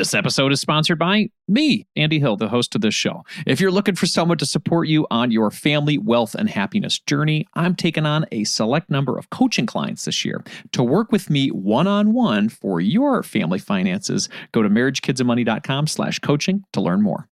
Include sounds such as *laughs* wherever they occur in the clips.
This episode is sponsored by me, Andy Hill, the host of this show. If you're looking for someone to support you on your family, wealth, and happiness journey, I'm taking on a select number of coaching clients this year. To work with me one-on-one for your family finances, go to marriagekidsandmoney.com slash coaching to learn more.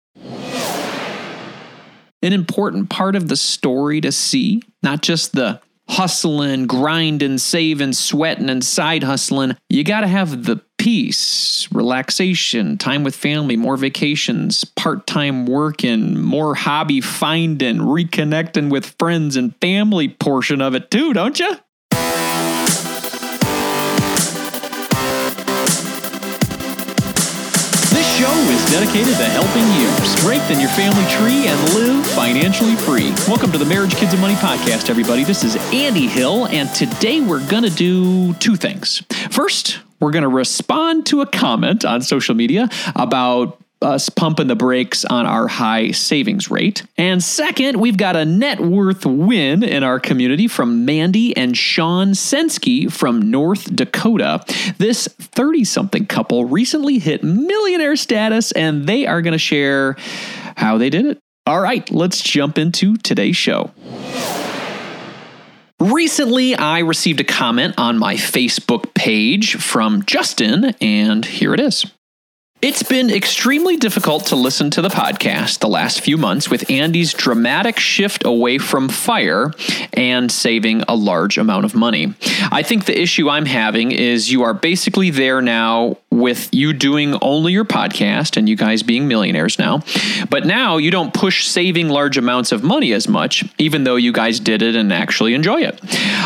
An important part of the story to see, not just the hustling, grinding, saving, sweating, and side hustling, you got to have the peace, relaxation, time with family, more vacations, part time working, more hobby finding, reconnecting with friends and family portion of it too, don't you? This show is dedicated to helping you strengthen your family tree and live financially free. Welcome to the Marriage, Kids, and Money podcast, everybody. This is Andy Hill, and today we're going to do two things. First, we're going to respond to a comment on social media about us pumping the brakes on our high savings rate. And second, we've got a net worth win in our community from Mandy and Sean Senske from North Dakota. This 30 something couple recently hit millionaire status, and they are going to share how they did it. All right, let's jump into today's show. Recently, I received a comment on my Facebook page from Justin, and here it is. It's been extremely difficult to listen to the podcast the last few months with Andy's dramatic shift away from fire and saving a large amount of money. I think the issue I'm having is you are basically there now with you doing only your podcast and you guys being millionaires now. But now you don't push saving large amounts of money as much, even though you guys did it and actually enjoy it.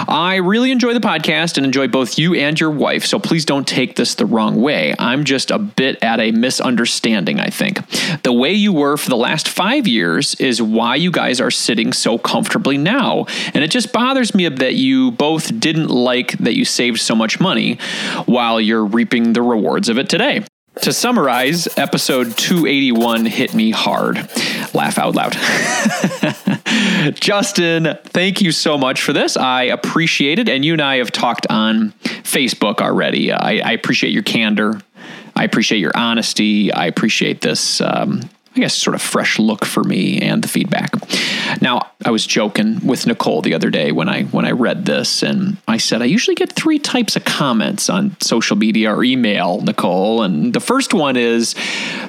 I really enjoy the podcast and enjoy both you and your wife, so please don't take this the wrong way. I'm just a bit at a misunderstanding, I think. The way you were for the last five years is why you guys are sitting so comfortably now. And it just bothers me that you both didn't like that you saved so much money while you're reaping the rewards of it today. To summarize, episode 281 hit me hard. Laugh out loud. *laughs* Justin, thank you so much for this. I appreciate it. And you and I have talked on Facebook already. I, I appreciate your candor. I appreciate your honesty. I appreciate this. Um, I guess sort of fresh look for me and the feedback. Now, I was joking with Nicole the other day when I when I read this and I said I usually get three types of comments on social media or email, Nicole, and the first one is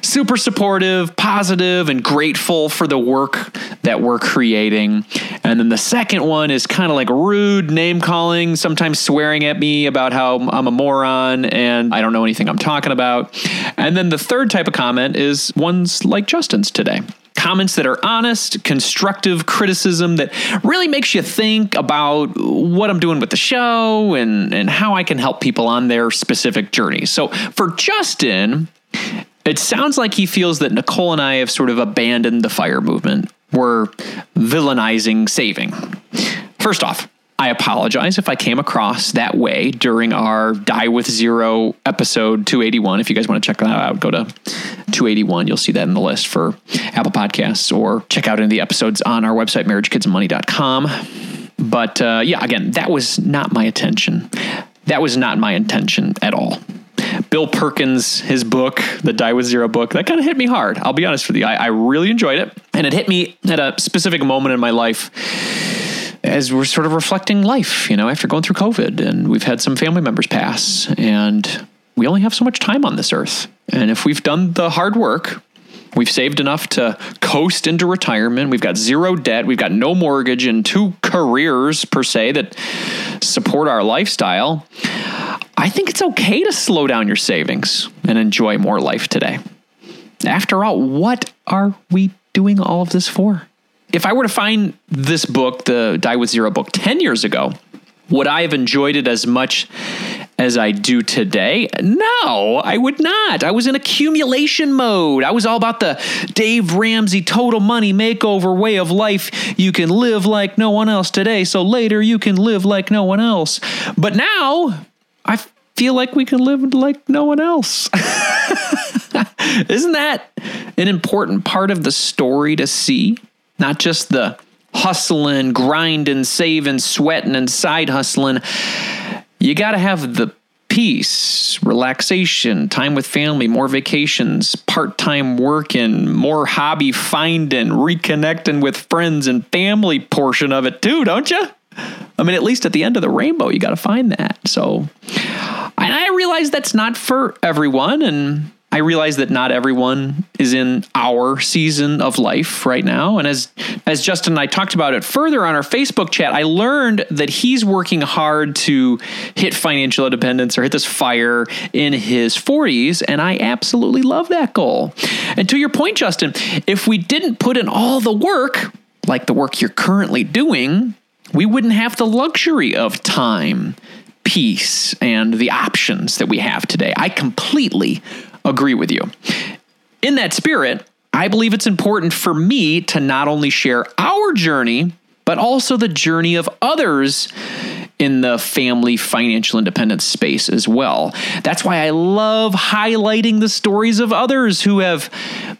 super supportive, positive and grateful for the work that we're creating. And then the second one is kind of like rude, name calling, sometimes swearing at me about how I'm a moron and I don't know anything I'm talking about. And then the third type of comment is ones like Justin's today. Comments that are honest, constructive criticism that really makes you think about what I'm doing with the show and, and how I can help people on their specific journey. So for Justin, it sounds like he feels that Nicole and I have sort of abandoned the fire movement. We're villainizing saving. First off, I apologize if I came across that way during our Die with Zero episode 281. If you guys want to check that out, go to 281. You'll see that in the list for Apple Podcasts or check out any of the episodes on our website, marriagekidsandmoney.com. But uh, yeah, again, that was not my intention. That was not my intention at all. Bill Perkins, his book, the Die with Zero book, that kind of hit me hard. I'll be honest with you. I, I really enjoyed it. And it hit me at a specific moment in my life as we're sort of reflecting life, you know, after going through COVID and we've had some family members pass and we only have so much time on this earth. And if we've done the hard work, we've saved enough to coast into retirement, we've got zero debt, we've got no mortgage and two careers per se that support our lifestyle. I think it's okay to slow down your savings and enjoy more life today. After all, what are we doing all of this for? If I were to find this book, the Die with Zero book, 10 years ago, would I have enjoyed it as much as I do today? No, I would not. I was in accumulation mode. I was all about the Dave Ramsey total money makeover way of life. You can live like no one else today, so later you can live like no one else. But now I feel like we can live like no one else. *laughs* Isn't that an important part of the story to see? Not just the hustling, grinding, saving, sweating, and side hustling. You got to have the peace, relaxation, time with family, more vacations, part time working, more hobby finding, reconnecting with friends and family portion of it too, don't you? I mean, at least at the end of the rainbow, you got to find that. So, and I realize that's not for everyone. And I realize that not everyone is in our season of life right now. And as as Justin and I talked about it further on our Facebook chat, I learned that he's working hard to hit financial independence or hit this fire in his 40s. And I absolutely love that goal. And to your point, Justin, if we didn't put in all the work, like the work you're currently doing, we wouldn't have the luxury of time, peace, and the options that we have today. I completely agree with you. In that spirit, I believe it's important for me to not only share our journey, but also the journey of others in the family financial independence space as well. That's why I love highlighting the stories of others who have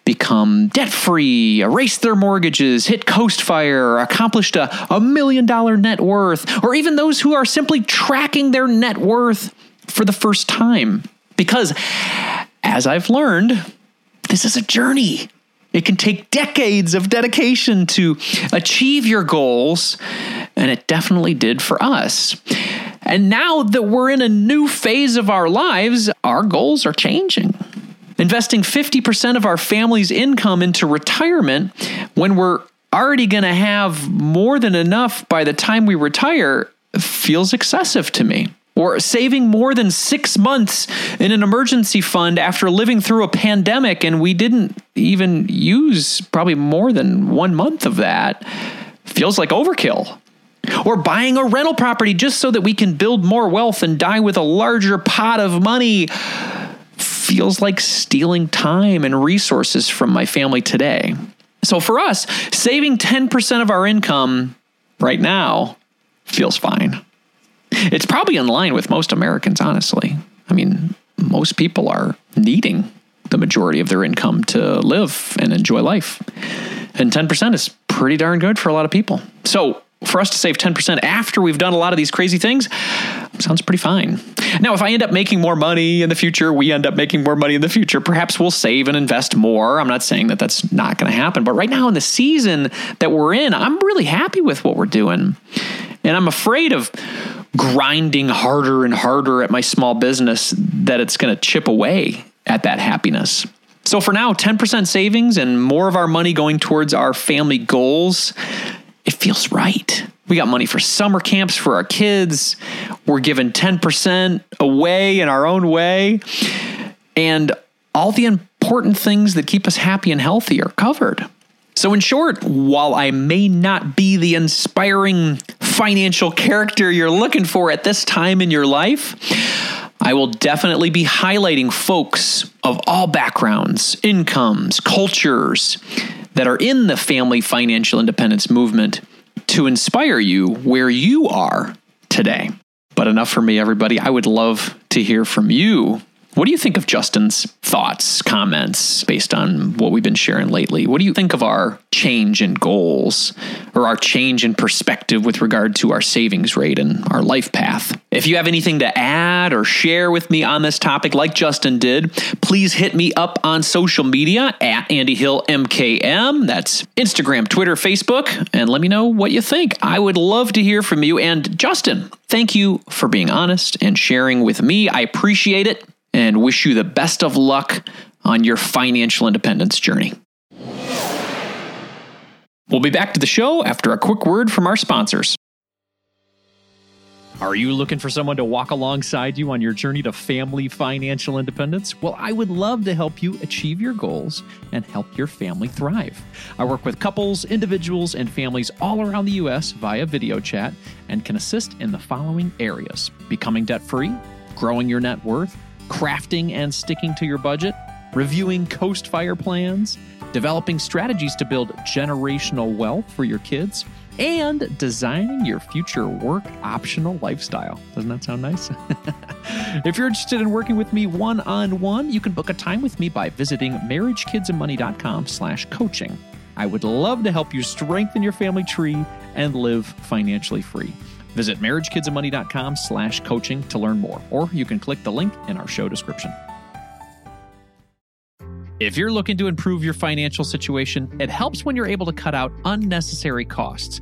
become debt free, erased their mortgages, hit coast fire, accomplished a, a million dollar net worth, or even those who are simply tracking their net worth for the first time. Because as I've learned, this is a journey. It can take decades of dedication to achieve your goals, and it definitely did for us. And now that we're in a new phase of our lives, our goals are changing. Investing 50% of our family's income into retirement when we're already going to have more than enough by the time we retire feels excessive to me or saving more than six months in an emergency fund after living through a pandemic and we didn't even use probably more than one month of that feels like overkill. Or buying a rental property just so that we can build more wealth and die with a larger pot of money feels like stealing time and resources from my family today. So for us, saving 10% of our income right now feels fine. It's probably in line with most Americans, honestly. I mean, most people are needing the majority of their income to live and enjoy life. And 10% is pretty darn good for a lot of people. So, for us to save 10% after we've done a lot of these crazy things sounds pretty fine. Now, if I end up making more money in the future, we end up making more money in the future, perhaps we'll save and invest more. I'm not saying that that's not going to happen, but right now in the season that we're in, I'm really happy with what we're doing. And I'm afraid of grinding harder and harder at my small business that it's going to chip away at that happiness. So for now, 10% savings and more of our money going towards our family goals, it feels right. We got money for summer camps for our kids. We're giving 10% away in our own way. And all the important things that keep us happy and healthy are covered. So, in short, while I may not be the inspiring financial character you're looking for at this time in your life, I will definitely be highlighting folks of all backgrounds, incomes, cultures that are in the family financial independence movement to inspire you where you are today. But enough for me, everybody. I would love to hear from you what do you think of Justin's thoughts, comments based on what we've been sharing lately? What do you think of our change in goals or our change in perspective with regard to our savings rate and our life path? If you have anything to add or share with me on this topic, like Justin did, please hit me up on social media at Andy Hill MKM. That's Instagram, Twitter, Facebook, and let me know what you think. I would love to hear from you. And Justin, thank you for being honest and sharing with me. I appreciate it and wish you the best of luck on your financial independence journey. We'll be back to the show after a quick word from our sponsors. Are you looking for someone to walk alongside you on your journey to family financial independence? Well, I would love to help you achieve your goals and help your family thrive. I work with couples, individuals, and families all around the U.S. via video chat and can assist in the following areas becoming debt free, growing your net worth crafting and sticking to your budget, reviewing coast fire plans, developing strategies to build generational wealth for your kids, and designing your future work optional lifestyle. Doesn't that sound nice? *laughs* if you're interested in working with me one on one, you can book a time with me by visiting marriagekidsandmoney.com slash coaching. I would love to help you strengthen your family tree and live financially free. Visit marriagekidsandmoney.com slash coaching to learn more, or you can click the link in our show description. If you're looking to improve your financial situation, it helps when you're able to cut out unnecessary costs.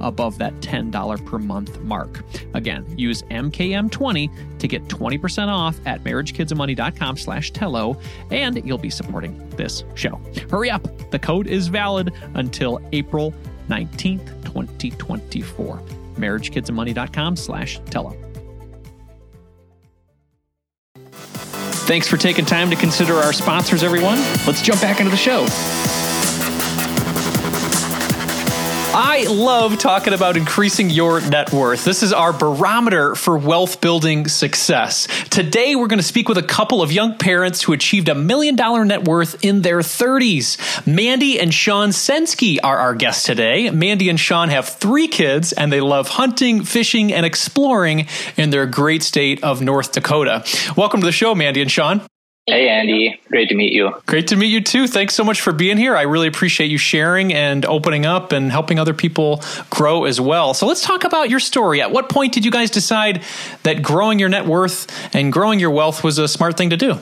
above that $10 per month mark. Again, use MKM20 to get 20% off at marriagekidsandmoney.com slash Tello, and you'll be supporting this show. Hurry up. The code is valid until April 19th, 2024. marriagekidsandmoney.com slash Tello. Thanks for taking time to consider our sponsors, everyone. Let's jump back into the show. I love talking about increasing your net worth. This is our barometer for wealth building success. Today, we're going to speak with a couple of young parents who achieved a million dollar net worth in their 30s. Mandy and Sean Senske are our guests today. Mandy and Sean have three kids and they love hunting, fishing, and exploring in their great state of North Dakota. Welcome to the show, Mandy and Sean. Hey, Andy. Great to meet you. Great to meet you too. Thanks so much for being here. I really appreciate you sharing and opening up and helping other people grow as well. So let's talk about your story. At what point did you guys decide that growing your net worth and growing your wealth was a smart thing to do?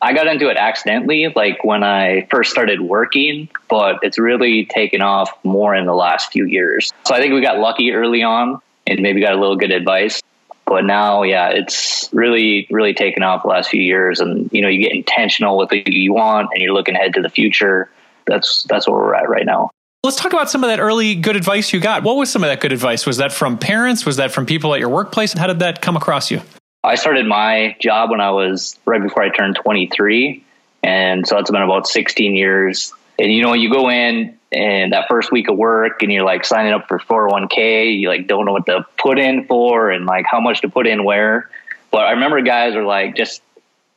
I got into it accidentally, like when I first started working, but it's really taken off more in the last few years. So I think we got lucky early on and maybe got a little good advice but now yeah it's really really taken off the last few years and you know you get intentional with what you want and you're looking ahead to the future that's that's where we're at right now Let's talk about some of that early good advice you got. What was some of that good advice? Was that from parents? Was that from people at your workplace? And how did that come across you? I started my job when I was right before I turned 23. And so that's been about 16 years. And you know, you go in and that first week of work and you're like signing up for 401k you like don't know what to put in for and like how much to put in where. But i remember guys are like just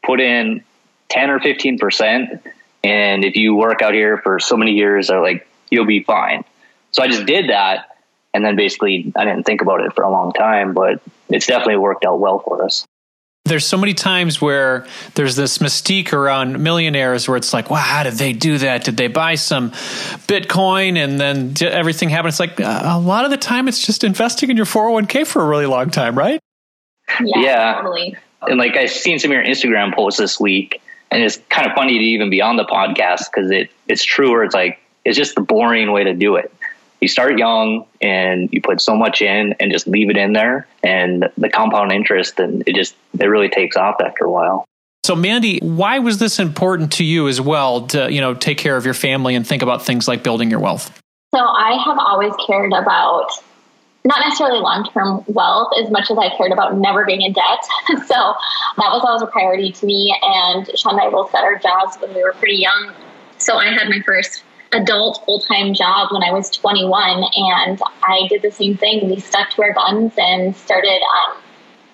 put in 10 or 15 percent and if you work out here for so many years are like you'll be fine. So i just did that and then basically i didn't think about it for a long time but it's definitely worked out well for us there's so many times where there's this mystique around millionaires where it's like, wow, how did they do that? Did they buy some Bitcoin and then everything happened? It's like uh, a lot of the time it's just investing in your 401k for a really long time, right? Yeah, yeah. totally. And like I've seen some of your Instagram posts this week, and it's kind of funny to even be on the podcast because it it's true. Where it's like it's just the boring way to do it you start young and you put so much in and just leave it in there and the compound interest and it just it really takes off after a while. So mandy why was this important to you as well to you know take care of your family and think about things like building your wealth? So i have always cared about not necessarily long-term wealth as much as i cared about never being in debt. *laughs* So that was always a priority to me. And sean and i both got our jobs when we were pretty young. So i had my first adult full time job when I was 21, and I did the same thing. We stuck to our guns and started um,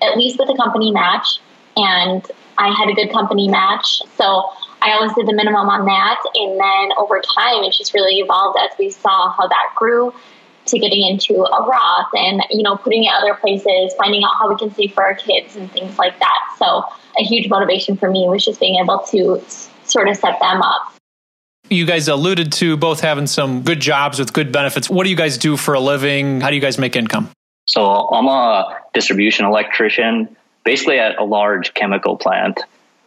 at least with a company match, and I had a good company match. So I always did the minimum on that, and then over time, it just really evolved as we saw how that grew to getting into a Roth and you know putting it other places, finding out how we can save for our kids and things like that. So a huge motivation for me was just being able to sort of set them up you guys alluded to both having some good jobs with good benefits. What do you guys do for a living? How do you guys make income? So I'm a distribution electrician, basically at a large chemical plant.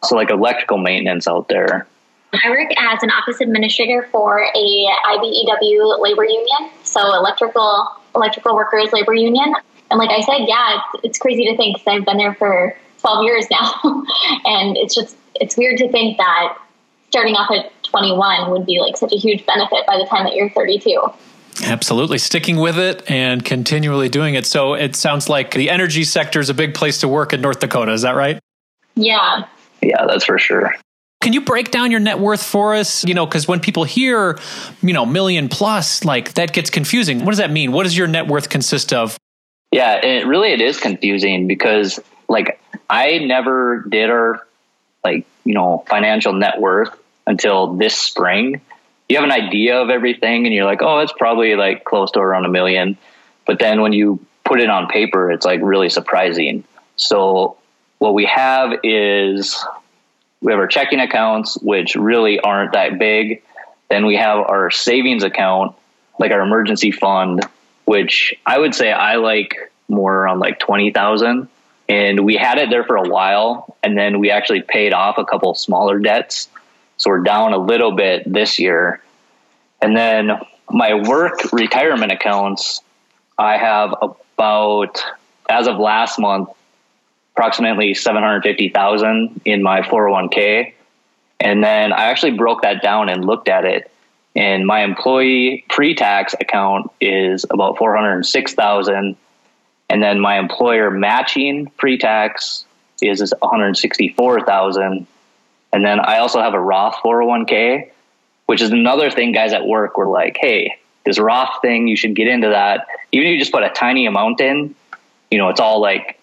So like electrical maintenance out there. I work as an office administrator for a IBEW labor union, so electrical electrical workers labor union. And like I said, yeah, it's, it's crazy to think because I've been there for 12 years now, *laughs* and it's just it's weird to think that starting off at 21 would be like such a huge benefit by the time that you're 32. Absolutely. Sticking with it and continually doing it. So it sounds like the energy sector is a big place to work in North Dakota. Is that right? Yeah. Yeah, that's for sure. Can you break down your net worth for us? You know, because when people hear, you know, million plus, like that gets confusing. What does that mean? What does your net worth consist of? Yeah, it really it is confusing because like I never did our like, you know, financial net worth until this spring. You have an idea of everything and you're like, oh, it's probably like close to around a million. But then when you put it on paper, it's like really surprising. So what we have is we have our checking accounts, which really aren't that big. Then we have our savings account, like our emergency fund, which I would say I like more around like 20,000. And we had it there for a while. And then we actually paid off a couple smaller debts. So we're down a little bit this year. And then my work retirement accounts, I have about, as of last month, approximately 750,000 in my 401k. And then I actually broke that down and looked at it. And my employee pre-tax account is about 406,000 and then my employer matching pre-tax is, is 164,000 and then I also have a Roth 401k which is another thing guys at work were like hey this Roth thing you should get into that. Even if you just put a tiny amount in you know it's all like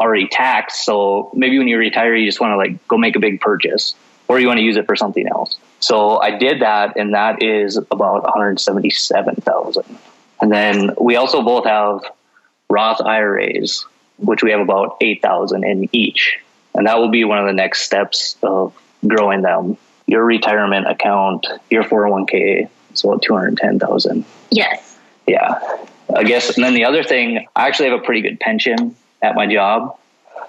already taxed. So maybe when you retire you just want to like go make a big purchase or you want to use it for something else. So I did that and that is about 177,000 and then we also both have Roth IRAs, which we have about 8,000 in each. And that will be one of the next steps of growing them. Your retirement account, your 401k, is about 210,000. Yes. Yeah. I guess. And then the other thing, I actually have a pretty good pension at my job.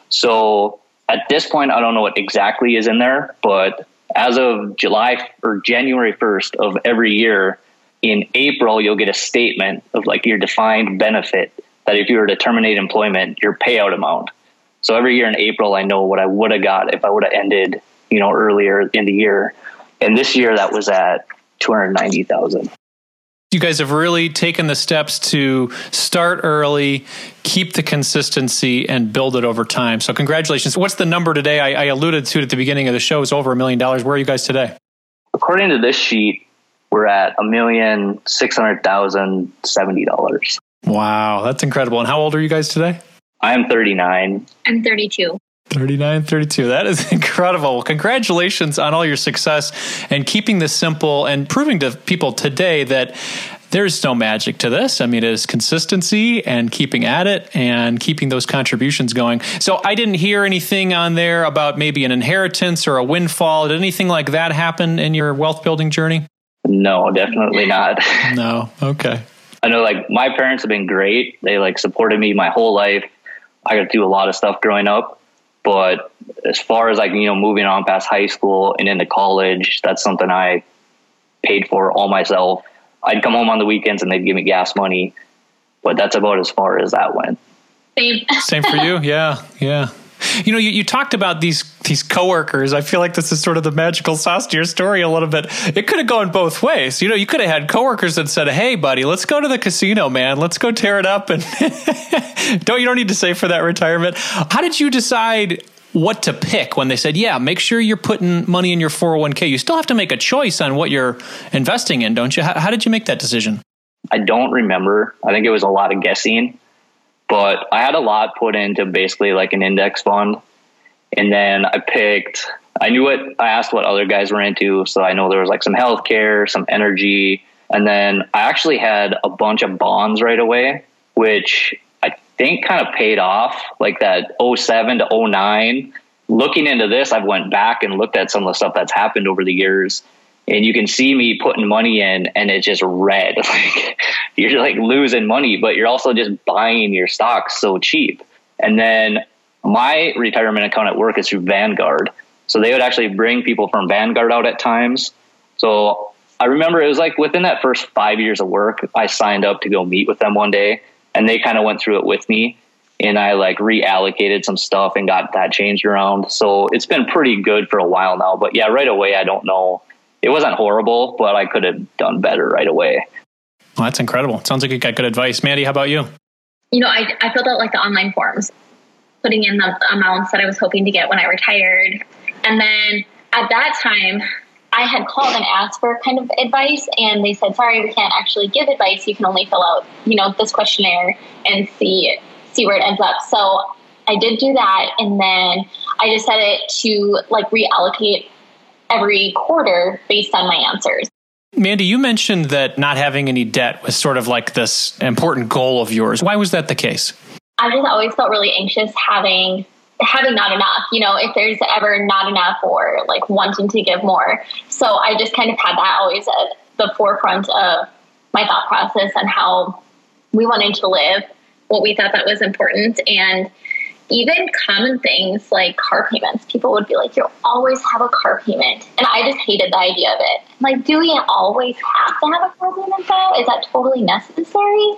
So at this point, I don't know what exactly is in there, but as of July or January 1st of every year, in April, you'll get a statement of like your defined benefit that if you were to terminate employment, your payout amount. So every year in April, I know what I would have got if I would have ended, you know, earlier in the year. And this year, that was at two hundred ninety thousand. You guys have really taken the steps to start early, keep the consistency, and build it over time. So, congratulations. What's the number today? I, I alluded to it at the beginning of the show. It's over a million dollars. Where are you guys today? According to this sheet, we're at a million six hundred thousand seventy dollars. Wow, that's incredible. And how old are you guys today? I am 39. I'm 32. 39, 32. That is *laughs* incredible. well, Congratulations on all your success and keeping this simple and proving to people today that there's no magic to this. I mean, it is consistency and keeping at it and keeping those contributions going. So I didn't hear anything on there about maybe an inheritance or a windfall. Did anything like that happen in your wealth building journey? No, definitely not. No. Okay. *laughs* I know like my parents have been great. They like supported me my whole life. I got to do a lot of stuff growing up, but as far as like you know moving on past high school and into college, that's something I paid for all myself. I'd come home on the weekends and they'd give me gas money, but that's about as far as that went. Same. Same for you. *laughs* Yeah. Yeah. You know, you, you talked about these these coworkers. I feel like this is sort of the magical sauce to your story a little bit. It could have gone both ways. You know, you could have had coworkers that said, "Hey, buddy, let's go to the casino, man. Let's go tear it up." And *laughs* don't you don't need to save for that retirement. How did you decide what to pick when they said, "Yeah, make sure you're putting money in your 401k." You still have to make a choice on what you're investing in, don't you? How, how did you make that decision? I don't remember. I think it was a lot of guessing. But I had a lot put into basically like an index fund. And then I picked, I knew what, I asked what other guys were into. So I know there was like some healthcare, some energy. And then I actually had a bunch of bonds right away, which I think kind of paid off like that 07 to 09. Looking into this, I've went back and looked at some of the stuff that's happened over the years. And you can see me putting money in and it's just red. *laughs* Like you're like losing money, but you're also just buying your stocks so cheap. And then my retirement account at work is through Vanguard. So they would actually bring people from Vanguard out at times. So I remember it was like within that first five years of work, I signed up to go meet with them one day and they kind of went through it with me and I like reallocated some stuff and got that changed around. So it's been pretty good for a while now. But yeah, right away, I don't know. It wasn't horrible, but I could have done better right away. Well, that's incredible. Sounds like you got good advice. Mandy, how about you? You know, I, I filled out like the online forms, putting in the amounts that I was hoping to get when I retired. And then at that time, I had called and asked for kind of advice, and they said, "Sorry, we can't actually give advice. You can only fill out, you know, this questionnaire and see see where it ends up." So I did do that, and then I decided to like reallocate every quarter based on my answers. Mandy, you mentioned that not having any debt was sort of like this important goal of yours. Why was that the case? I just always felt really anxious having having not enough, you know, if there's ever not enough or like wanting to give more. So I just kind of had that always at the forefront of my thought process and how we wanted to live, what we thought that was important. And even common things like car payments, people would be like, you always have a car payment. And I just hated the idea of it. Like, do we always have to have a car payment though? Is that totally necessary?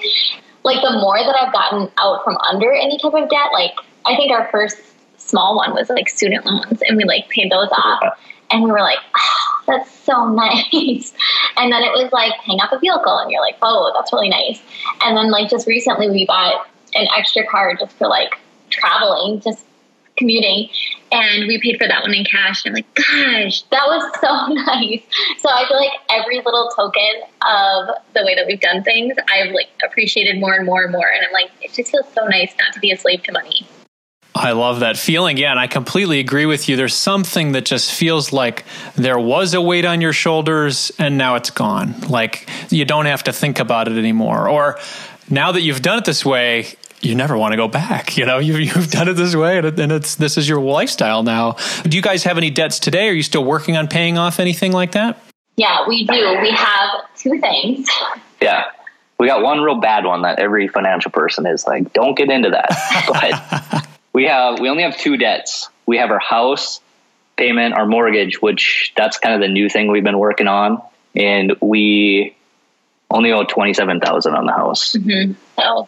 Like, the more that I've gotten out from under any type of debt, like, I think our first small one was like student loans, and we like paid those off. And we were like, oh, that's so *laughs* nice. and then it was like hang up a vehicle, and you're like, oh, that's really nice. And then like just recently, we bought an extra car just for like traveling, just commuting. And we paid for that one in cash. And I'm like, gosh, that was so *laughs* nice. So I feel like every little token of the way that we've done things, I've like appreciated more and more and more. And I'm like, it just feels so nice not to be a slave to money. I love that feeling. Yeah, and I completely agree with you. There's something that just feels like there was a weight on your shoulders and now it's gone. Like you don't have to think about it anymore. Or now that you've done it this way, you never want to go back. You know, *laughs* you, you've done it this way and, and it's this is your lifestyle now. Do you guys have any debts today? Are you still working on paying off anything like that? Yeah, we do. We have two things. Yeah we got one real bad one that every financial person is like, don't get into that. *laughs* But we have we only have two debts. We have our house payment, our mortgage, which that's kind of the new thing we've been working on, and we only owe twenty seven thousand on the house. Mm-hmm. So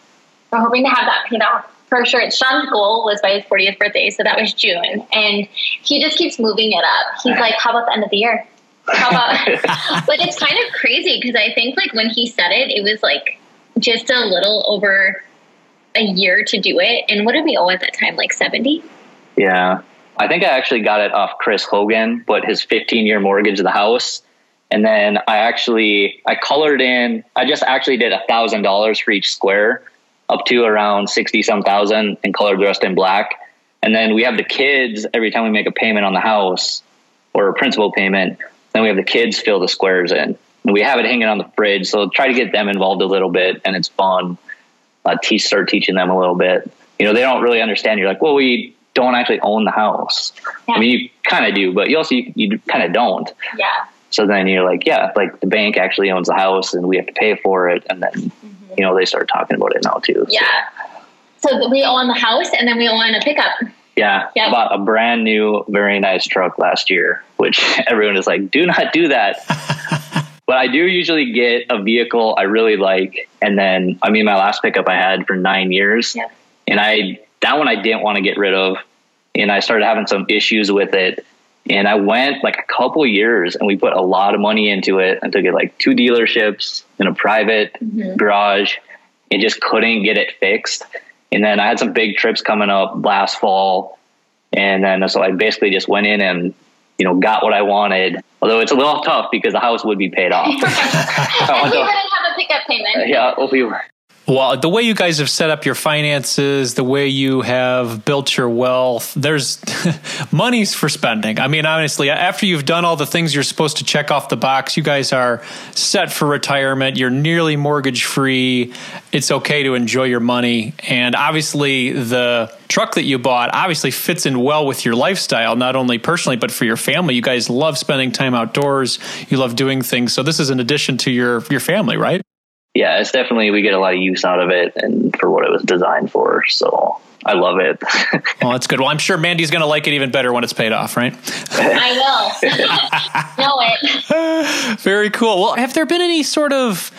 we're hoping to have that paid off for sure. It's Sean's goal was by his 40th birthday, so that was June, and he just keeps moving it up. He's like, "How about the end of the year? How about?" *laughs* but it's kind of crazy because I think like when he said it, it was like just a little over a year to do it. And what did we owe at that time? Like 70? Yeah. I think I actually got it off Chris Hogan, but his 15 year mortgage of the house. And then I actually, I colored in, I just actually did a thousand dollars for each square up to around 60 some thousand and colored the rest in black. And then we have the kids every time we make a payment on the house or a principal payment, then we have the kids fill the squares in. And we have it hanging on the fridge. So try to get them involved a little bit and it's fun uh, teach, start teaching them a little bit. You know, they don't really understand. You're like, well, we don't actually own the house. Yeah. I mean, you kind of do, but you also you, you kind of don't. Yeah. So then you're like, yeah, like the bank actually owns the house, and we have to pay for it, and then. You know they start talking about it now too. Yeah. So. so we own the house, and then we own a pickup. Yeah, yep. bought a brand new, very nice truck last year, which *laughs* everyone is like, do not do that. *laughs* But I do usually get a vehicle I really like, and then I mean my last pickup I had for nine years, yeah. and I that one I didn't want to get rid of, and I started having some issues with it, and I went like a couple years, and we put a lot of money into it. I took it like two dealerships in a private mm-hmm. garage, and just couldn't get it fixed. And then I had some big trips coming up last fall, and then so I basically just went in and you know, got what I wanted. Although it's a little tough because the house would be paid off. *laughs* *laughs* and we wouldn't have a pickup payment. Yeah, we were. Well, the way you guys have set up your finances, the way you have built your wealth, there's *laughs* money's for spending. I mean, honestly, after you've done all the things you're supposed to check off the box, you guys are set for retirement. You're nearly mortgage free. It's okay to enjoy your money. And obviously, the truck that you bought obviously fits in well with your lifestyle, not only personally, but for your family. You guys love spending time outdoors. You love doing things. So this is an addition to your, your family, right? Yeah, it's definitely we get a lot of use out of it and for what it was designed for. So I love it. well, *laughs* oh, that's good. Well, I'm sure Mandy's going to like it even better when it's paid off, right? I know. *laughs* know it. *laughs* Very cool. Well, have there been any sort of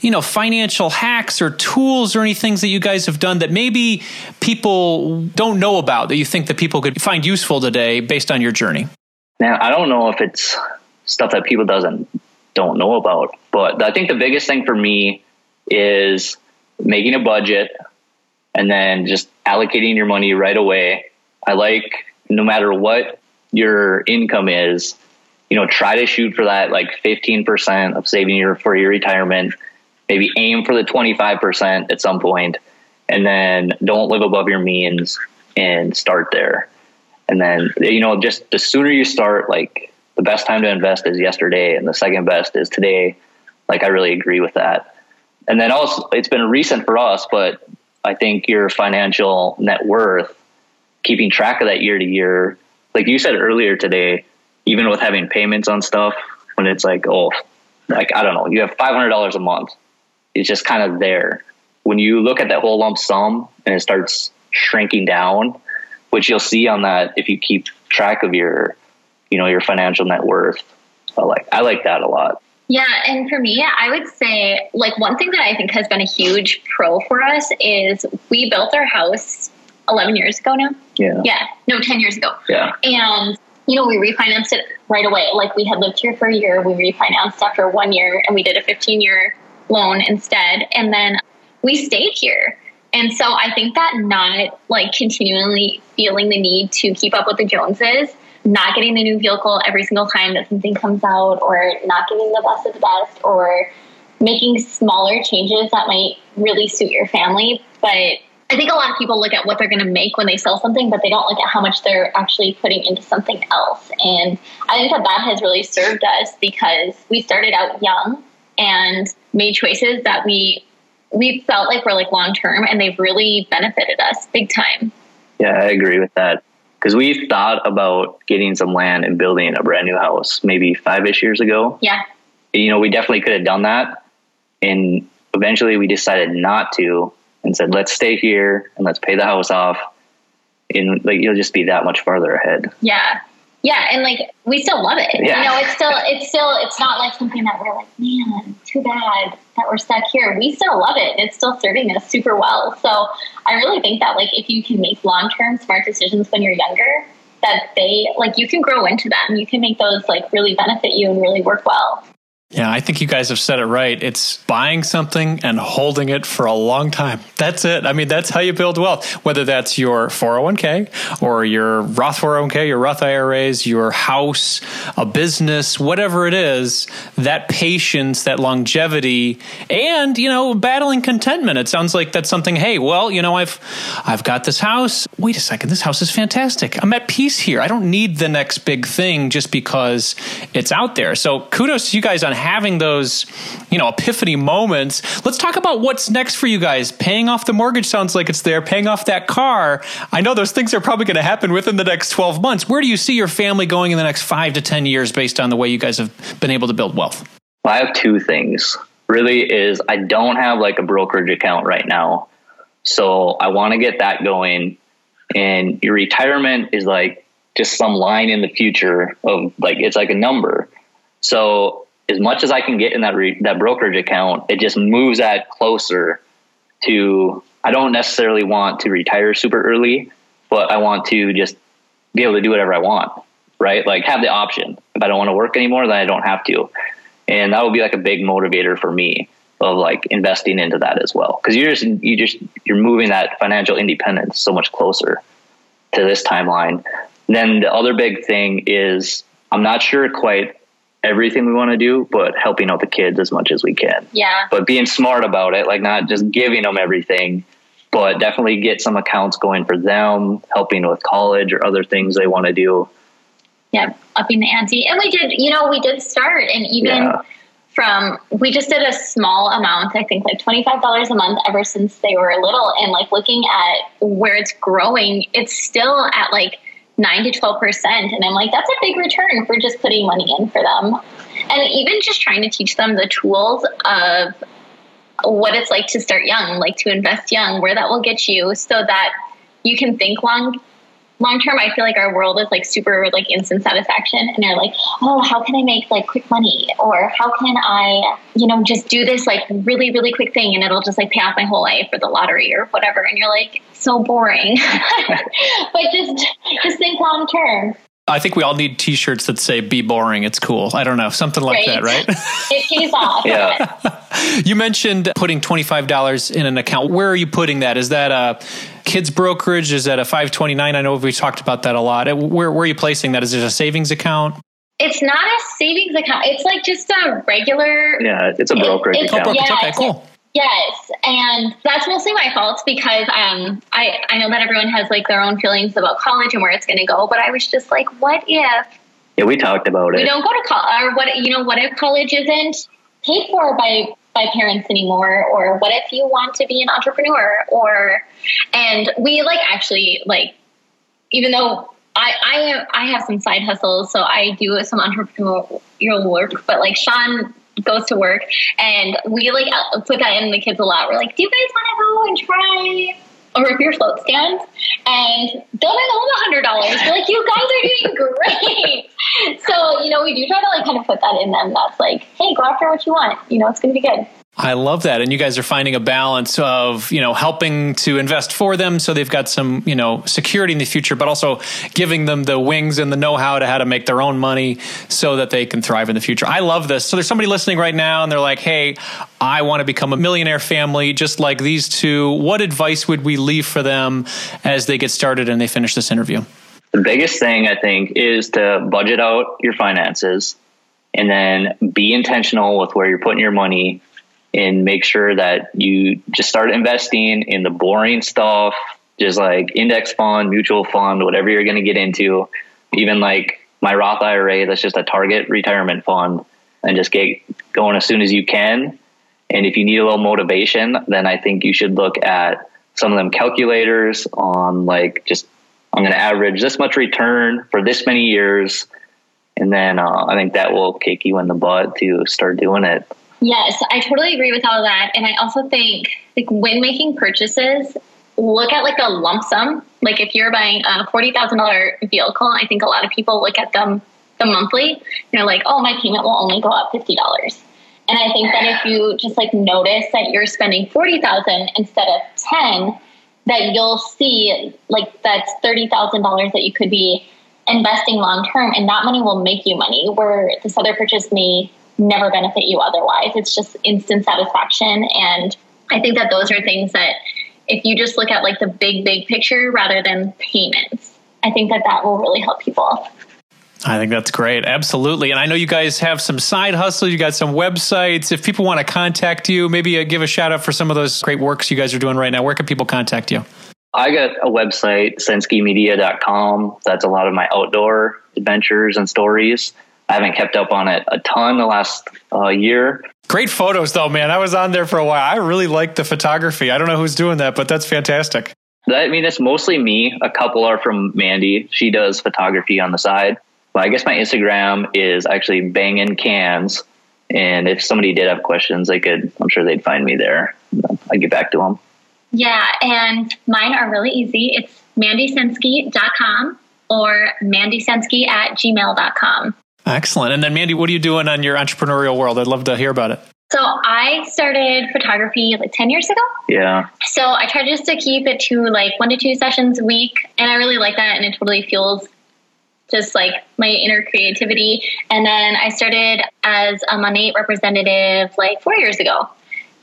you know financial hacks or tools or any things that you guys have done that maybe people don't know about that you think that people could find useful today based on your journey? Now, I don't know if it's stuff that people doesn't don't know about. But I think the biggest thing for me is making a budget and then just allocating your money right away. I like no matter what your income is, you know, try to shoot for that like 15% of saving your for your retirement. Maybe aim for the 25% at some point and then don't live above your means and start there. And then you know, just the sooner you start like the best time to invest is yesterday and the second best is today. Like I really agree with that. And then also it's been recent for us, but I think your financial net worth, keeping track of that year to year, like you said earlier today, even with having payments on stuff, when it's like, oh, like I don't know, you have five hundred dollars a month. It's just kind of there. When you look at that whole lump sum and it starts shrinking down, which you'll see on that if you keep track of your you know your financial net worth. I like I like that a lot. Yeah, and for me, I would say like one thing that I think has been a huge pro for us is we built our house 11 years ago now. Yeah. Yeah. No, 10 years ago. Yeah. And you know, we refinanced it right away. Like we had lived here for a year, we refinanced after one year and we did a 15 year loan instead. And then we stayed here. And so I think that not like continually feeling the need to keep up with the Joneses not getting the new vehicle every single time that something comes out, or not getting the best of the best, or making smaller changes that might really suit your family. But I think a lot of people look at what they're going to make when they sell something, but they don't look at how much they're actually putting into something else. And I think that that has really served us because we started out young and made choices that we we felt like were like long term, and they've really benefited us big time. Yeah, I agree with that because we thought about getting some land and building a brand new house maybe five ish years ago. Yeah. You know, we definitely could have done that. And eventually we decided not to and said, let's stay here and let's pay the house off. And like, you'll just be that much farther ahead. Yeah yeah, and like we still love it. Yeah. You know, it's still it's still it's not like something that we're like, man, too bad that we're stuck here. We still love it. It's still serving us super well. So I really think that like if you can make long term smart decisions when you're younger, that they like you can grow into them. You can make those like really benefit you and really work well. Yeah, I think you guys have said it right. It's buying something and holding it for a long time. That's it. I mean, that's how you build wealth, whether that's your 401k or your Roth 401k, your Roth IRAs, your house, a business, whatever it is, that patience, that longevity, and, you know, battling contentment. It sounds like that's something, hey, well, you know, I've I've got this house. Wait a second, this house is fantastic. I'm at peace here. I don't need the next big thing just because it's out there. So kudos to you guys on having those, you know, epiphany moments. Let's talk about what's next for you guys. Paying off the mortgage sounds like it's there. Paying off that car. I know those things are probably going to happen within the next 12 months. Where do you see your family going in the next five to 10 years based on the way you guys have been able to build wealth? I have two things. Really is I don't have like a brokerage account right now. So I want to get that going. And your retirement is like just some line in the future of like it's like a number. So as much as I can get in that re- that brokerage account, it just moves that closer to. I don't necessarily want to retire super early, but I want to just be able to do whatever I want, right? Like have the option. If I don't want to work anymore, then I don't have to, and that would be like a big motivator for me of like investing into that as well because you're just you just you're moving that financial independence so much closer to this timeline. then the other big thing is I'm not sure quite everything we want to do, but helping out the kids as much as we can. Yeah. But being smart about it, like not just giving them everything, but definitely get some accounts going for them, helping with college or other things they want to do. Yeah, upping the ante. And we did, you know, we did start and even Yeah. from we just did a small amount, I think like $25 a month ever since they were little and like looking at where it's growing, it's still at like 9 to 12% and I'm like that's a big return for just putting money in for them. And even just trying to teach them the tools of what it's like to start young, like to invest young, where that will get you so that you can think long long term i feel like our world is like super like instant satisfaction and they're like oh how can i make like quick money or how can i you know just do this like really really quick thing and it'll just like pay off my whole life for the lottery or whatever and you're like so boring *laughs* but just just think long term I think we all need T-shirts that say "Be boring, it's cool." I don't know, something like that, right? *laughs* it pays off Yeah. *laughs* you mentioned putting twenty five dollars in an account. Where are you putting that? Is that a kids brokerage? Is that a five twenty nine? I know we talked about that a lot. Where where are you placing that? Is it a savings account? it's not a savings account it's like just a regular Yeah, it's a brokerage It's- Oh, account. brokerage. Yeah, okay, cool. Yes, and that's mostly my fault because um, I I know that everyone has like their own feelings about college and where it's going to go, but I was just like, what if Yeah, we talked about we it. We don't go to college, or what you know, what if college isn't paid for by by parents anymore, or what if you want to be an entrepreneur, or and we like actually like even though. I, I I have some side hustles, so I do some entrepreneurial work. But like Sean goes to work, and we like put that in the kids a lot. We're like, "Do you guys want to go and try a root beer float stand?" And they'll bring home a hundred dollars. We're like, "You guys are doing great." *laughs* so you know, we do try to like kind of put that in them. That's like, "Hey, go after what you want. You know, it's going to be good." I love that. And you guys are finding a balance of, you know, helping to invest for them so they've got some, you know, security in the future, but also giving them the wings and the know-how to how to make their own money so that they can thrive in the future. I love this. So there's somebody listening right now and they're like, "Hey, I want to become a millionaire family just like these two. What advice would we leave for them as they get started and they finish this interview?" The biggest thing I think is to budget out your finances and then be intentional with where you're putting your money and make sure that you just start investing in the boring stuff, just like index fund, mutual fund, whatever you're going to get into. Even like my Roth IRA, that's just a target retirement fund, and just get going as soon as you can. And if you need a little motivation, then I think you should look at some of them calculators on like just I'm going to average this much return for this many years, and then uh, I think that will kick you in the butt to start doing it. Yes, I totally agree with all that. And I also think like when making purchases, look at like a lump sum. Like if you're buying a forty thousand dollar vehicle, I think a lot of people look at them the monthly and they're like, oh, my payment will only go up fifty dollars. And I think that if you just like notice that you're spending forty thousand instead of ten, that you'll see like that's thirty thousand dollars that you could be investing long term, and that money will make you money. Where this other purchase may never benefit you otherwise. It's just instant satisfaction. And I think that those are things that if you just look at like the big, big picture rather than payments, I think that that will really help people. I think that's great. Absolutely. And I know you guys have some side hustles. You got some websites. If people want to contact you, maybe uh, give a shout out for some of those great works you guys are doing right now. Where can people contact you? I got a website, senskemedia.com. That's a lot of my outdoor adventures and stories. I haven't kept up on it a ton the last uh, year. Great photos, though, man. I was on there for a while. I really like the photography. I don't know who's doing that, but that's fantastic. That, I mean, it's mostly me. A couple are from Mandy. She does photography on the side. But I guess my Instagram is actually banging cans. And if somebody did have questions, they could, I'm sure they'd find me there. I'd get back to them. Yeah, and mine are really easy. It's mandysenske.com or mandysenske at gmail.com. Excellent. And then, Mandy, what are you doing on your entrepreneurial world? I'd love to hear about it. So I started photography like 10 years ago. Yeah. So I try just to keep it to like one to two sessions a week. And I really like that. And it totally fuels just like my inner creativity. And then I started as a Monat representative like four years ago.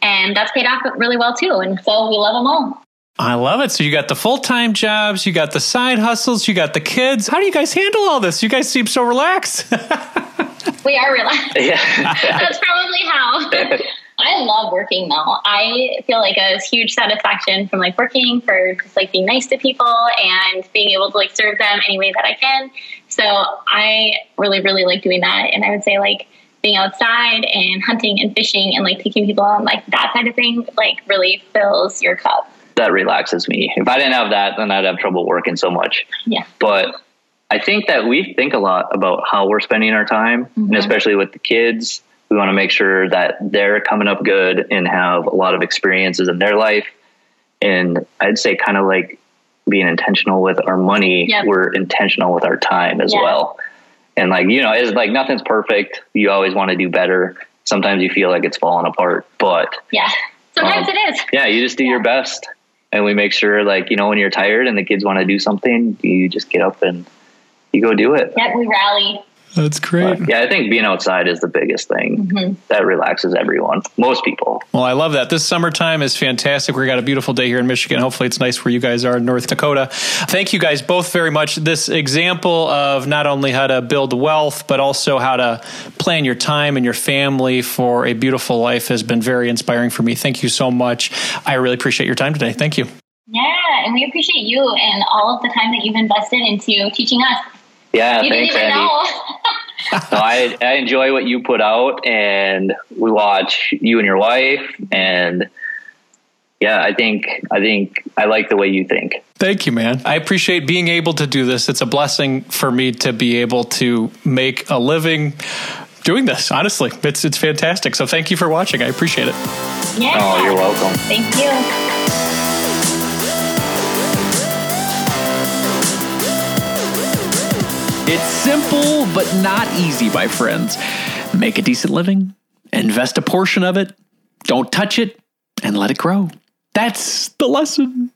And that's paid off really well too. And so we love them all. I love it. So you got the full time jobs, you got the side hustles, you got the kids. How do you guys handle all this? You guys seem so relaxed. *laughs* we are relaxed. *laughs* Yeah. *laughs* That's probably how. I love working though. I feel like a huge satisfaction from like working for just like being nice to people and being able to like serve them any way that I can. So I really, really like doing that. And I would say like being outside and hunting and fishing and like taking people on like that side of thing like really fills your cup. That relaxes me. If I didn't have that, then I'd have trouble working so much. Yeah. But I think that we think a lot about how we're spending our time, and Mhm. especially with the kids, we want to make sure that they're coming up good and have a lot of experiences in their life. And I'd say kind of like being intentional with our money, Yep. we're intentional with our time as Yeah. well. And like, you know, it's like nothing's perfect. You always want to do better. Sometimes you feel like it's falling apart, but Yeah. Sometimes Um, it is. yeah, you just do your best. And we make sure, like, you know, when you're tired and the kids want to do something, you just get up and you go do it. Yep, we rally. That's great. But, yeah, I think being outside is the biggest thing Mhm. that relaxes everyone, most people. Well, I love that. This summertime is fantastic. We got a beautiful day here in Michigan. Hopefully, it's nice where you guys are in North Dakota. Thank you guys both very much. This example of not only how to build wealth, but also how to plan your time and your family for a beautiful life has been very inspiring for me. Thank you so much. I really appreciate your time today. Thank you. Yeah, and we appreciate you and all of the time that you've invested into teaching us. Yeah, you thanks, didn't even Andy. know. *laughs* No, I, I enjoy what you put out, and we watch you and your wife, and yeah, I think I think I like the way you think. Thank you, man. I appreciate being able to do this. It's a blessing for me to be able to make a living doing this. Honestly, it's it's fantastic. So thank you for watching. I appreciate it. yeah. Oh, you're welcome. Thank you. It's simple but not easy, my friends. Make a decent living, invest a portion of it, don't touch it, and let it grow. That's the lesson.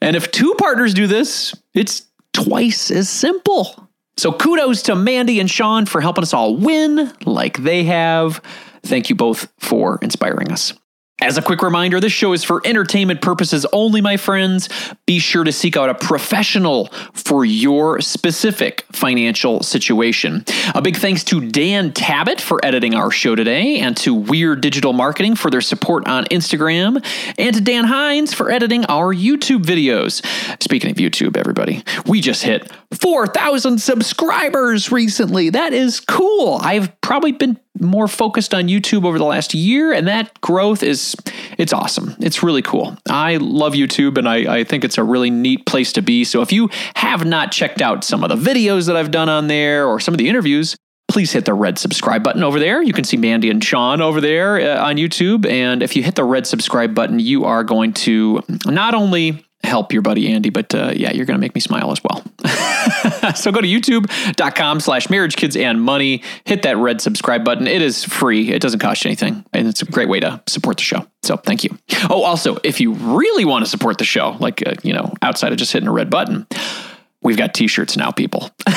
And if two partners do this, it's twice as simple. So kudos to Mandy and Sean for helping us all win like they have. Thank you both for inspiring us. As a quick reminder, this show is for entertainment purposes only, my friends. Be sure to seek out a professional for your specific financial situation. A big thanks to Dan Tabbitt for editing our show today, and to Weird Digital Marketing for their support on Instagram, and to Dan Hines for editing our YouTube videos. Speaking of YouTube, everybody, we just hit 4,000 subscribers recently. That is cool. I've probably been more focused on YouTube over the last year, and that growth is it's awesome. It's really cool. I love YouTube, and I, I think it's a really neat place to be. So if you have not checked out some of the videos that I've done on there or some of the interviews, please hit the red subscribe button over there. You can see Mandy and Sean over there uh, on YouTube, and if you hit the red subscribe button, you are going to not only help your buddy Andy, but uh, yeah, you're going to make me smile as well. *laughs* so go to youtube.com slash marriage kids and money. Hit that red subscribe button. It is free. It doesn't cost you anything and it's a great way to support the show. So thank you. Oh also if you really want to support the show like uh, you know outside of just hitting a red button we've got t-shirts now people. *laughs*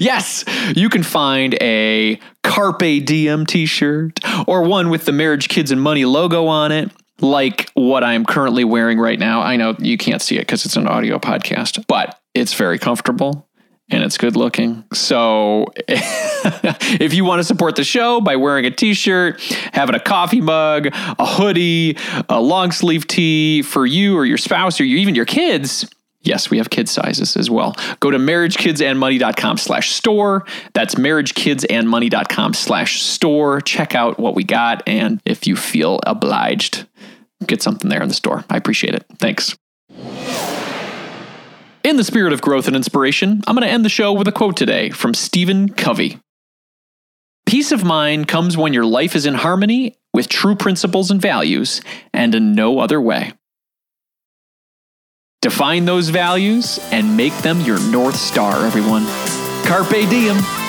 Yes, you can find a Carpe Diem t shirt or one with the Marriage, Kids, and Money logo on it, like what I'm currently wearing right now. I know you can't see it because it's an audio podcast, but it's very comfortable and it's good looking. So *laughs* if you want to support the show by wearing a t-shirt, having a coffee mug, a hoodie, a long sleeve tee for you or your spouse or even your kids, Yes, we have kid sizes as well. Go to marriagekidsandmoney.com slash store. That's marriagekidsandmoney.com slash store. Check out what we got. And if you feel obliged, get something there in the store. I appreciate it. Thanks. In the spirit of growth and inspiration, I'm going to end the show with a quote today from Stephen Covey. Peace of mind comes when your life is in harmony with true principles and values and in no other way. Define those values and make them your North Star, everyone. Carpe diem.